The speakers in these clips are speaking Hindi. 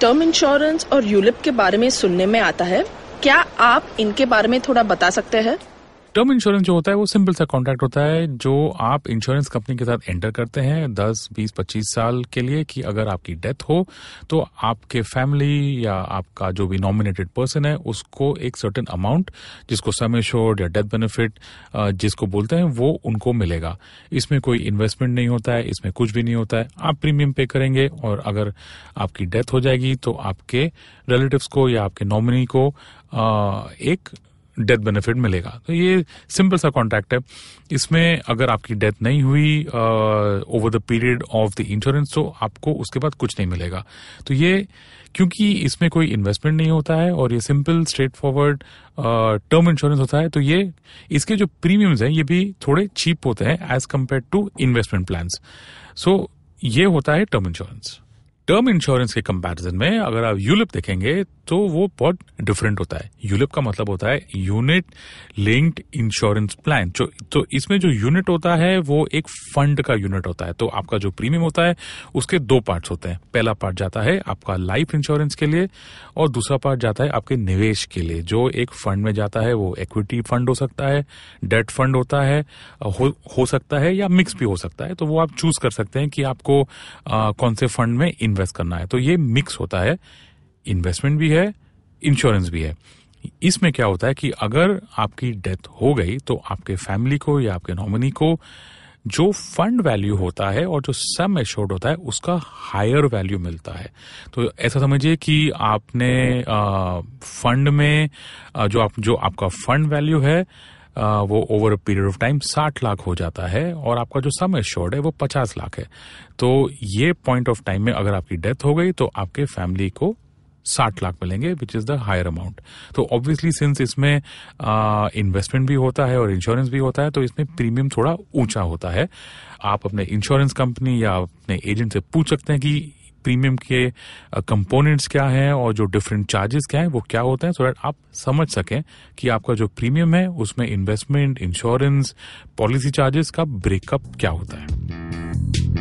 टर्म इंश्योरेंस और यूलिप के बारे में सुनने में आता है। क्या आप इनके बारे में थोड़ा बता सकते हैं? टर्म इंश्योरेंस जो होता है वो सिंपल सा कॉन्ट्रैक्ट होता है जो आप इंश्योरेंस कंपनी के साथ एंटर करते हैं 10, 20, 25 साल के लिए कि अगर आपकी डेथ हो तो आपके फैमिली या आपका जो भी नॉमिनेटेड पर्सन है उसको एक सर्टेन अमाउंट जिसको सम एश्योर्ड या डेथ बेनिफिट जिसको बोलते हैं वो उनको मिलेगा। इसमें कोई इन्वेस्टमेंट नहीं होता है इसमें कुछ भी नहीं होता है। आप प्रीमियम पे करेंगे और अगर आपकी डेथ हो जाएगी तो आपके रिलेटिव्स को या आपके नॉमिनी को एक डेथ बेनिफिट मिलेगा। तो ये सिंपल सा कॉन्ट्रैक्ट है। इसमें अगर आपकी डेथ नहीं हुई over the period of the insurance तो आपको उसके बाद कुछ नहीं मिलेगा। तो ये, क्योंकि इसमें कोई इन्वेस्टमेंट नहीं होता है और ये simple straightforward term insurance होता है तो ये, इसके जो प्रीमियम्स हैं, ये भी थोड़े चीप होते हैं as compare to investment plan so ये होता है टर्म इंश्योरेंस टर्म इंश्योरेंस के कंपैरिजन में अगर आप यूलिप देखेंगे तो वो बहुत डिफरेंट होता है। यूलिप का मतलब होता है यूनिट लिंक्ड इंश्योरेंस प्लान जो तो इसमें जो यूनिट होता है वो एक फंड का यूनिट होता है। तो आपका जो प्रीमियम होता है उसके दो पार्ट्स होते हैं। पहला पार्ट जाता है आपका लाइफ इंश्योरेंस के लिए और दूसरा पार्ट जाता है आपके निवेश के लिए। जो एक फंड में जाता है वो इक्विटी फंड हो सकता है डेट फंड होता है हो, हो सकता है या मिक्स भी हो सकता है। तो वो आप चूज़ कर सकते हैं कि आपको आ, कौन से फंड में इन्वेस्ट करना है। तो ये मिक्स होता है। इन्वेस्टमेंट भी है इंश्योरेंस भी है. इसमें क्या होता है कि अगर आपकी डेथ हो गई तो आपके फैमिली को या आपके नॉमिनी को जो फंड वैल्यू होता है और जो सम एश्योर्ड होता है, उसका हायर वैल्यू मिलता है. तो ऐसा समझिए कि आपने फंड में जो आप, जो आपका फंड वैल्यू है वो over a period of time साठ लाख हो जाता है और आपका जो सम एश्योर्ड है, वो पचास लाख है. तो ये पॉइंट ऑफ़ टाइम में अगर आपकी डेथ हो गई तो आपके फैमिली को साठ लाख मिलेंगे which is the higher amount तो ऑब्वियसली सिंस इसमें इन्वेस्टमेंट भी होता है और इंश्योरेंस भी होता है तो इसमें प्रीमियम थोड़ा ऊँचा होता है। आप अपने इंश्योरेंस कंपनी या अपने एजेंट से पूछ सकते हैं कि प्रीमियम के कंपोनेंट्स क्या हैं और जो डिफरेंट चार्जेस क्या हैं, वो क्या होते हैं सो दैट आप समझ सकें कि आपका जो प्रीमियम है, उसमें इन्वेस्टमेंट इंश्योरेंस पॉलिसी चार्जेस का ब्रेकअप क्या होता है।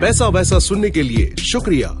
पैसा वैसा सुनने के लिए शुक्रिया।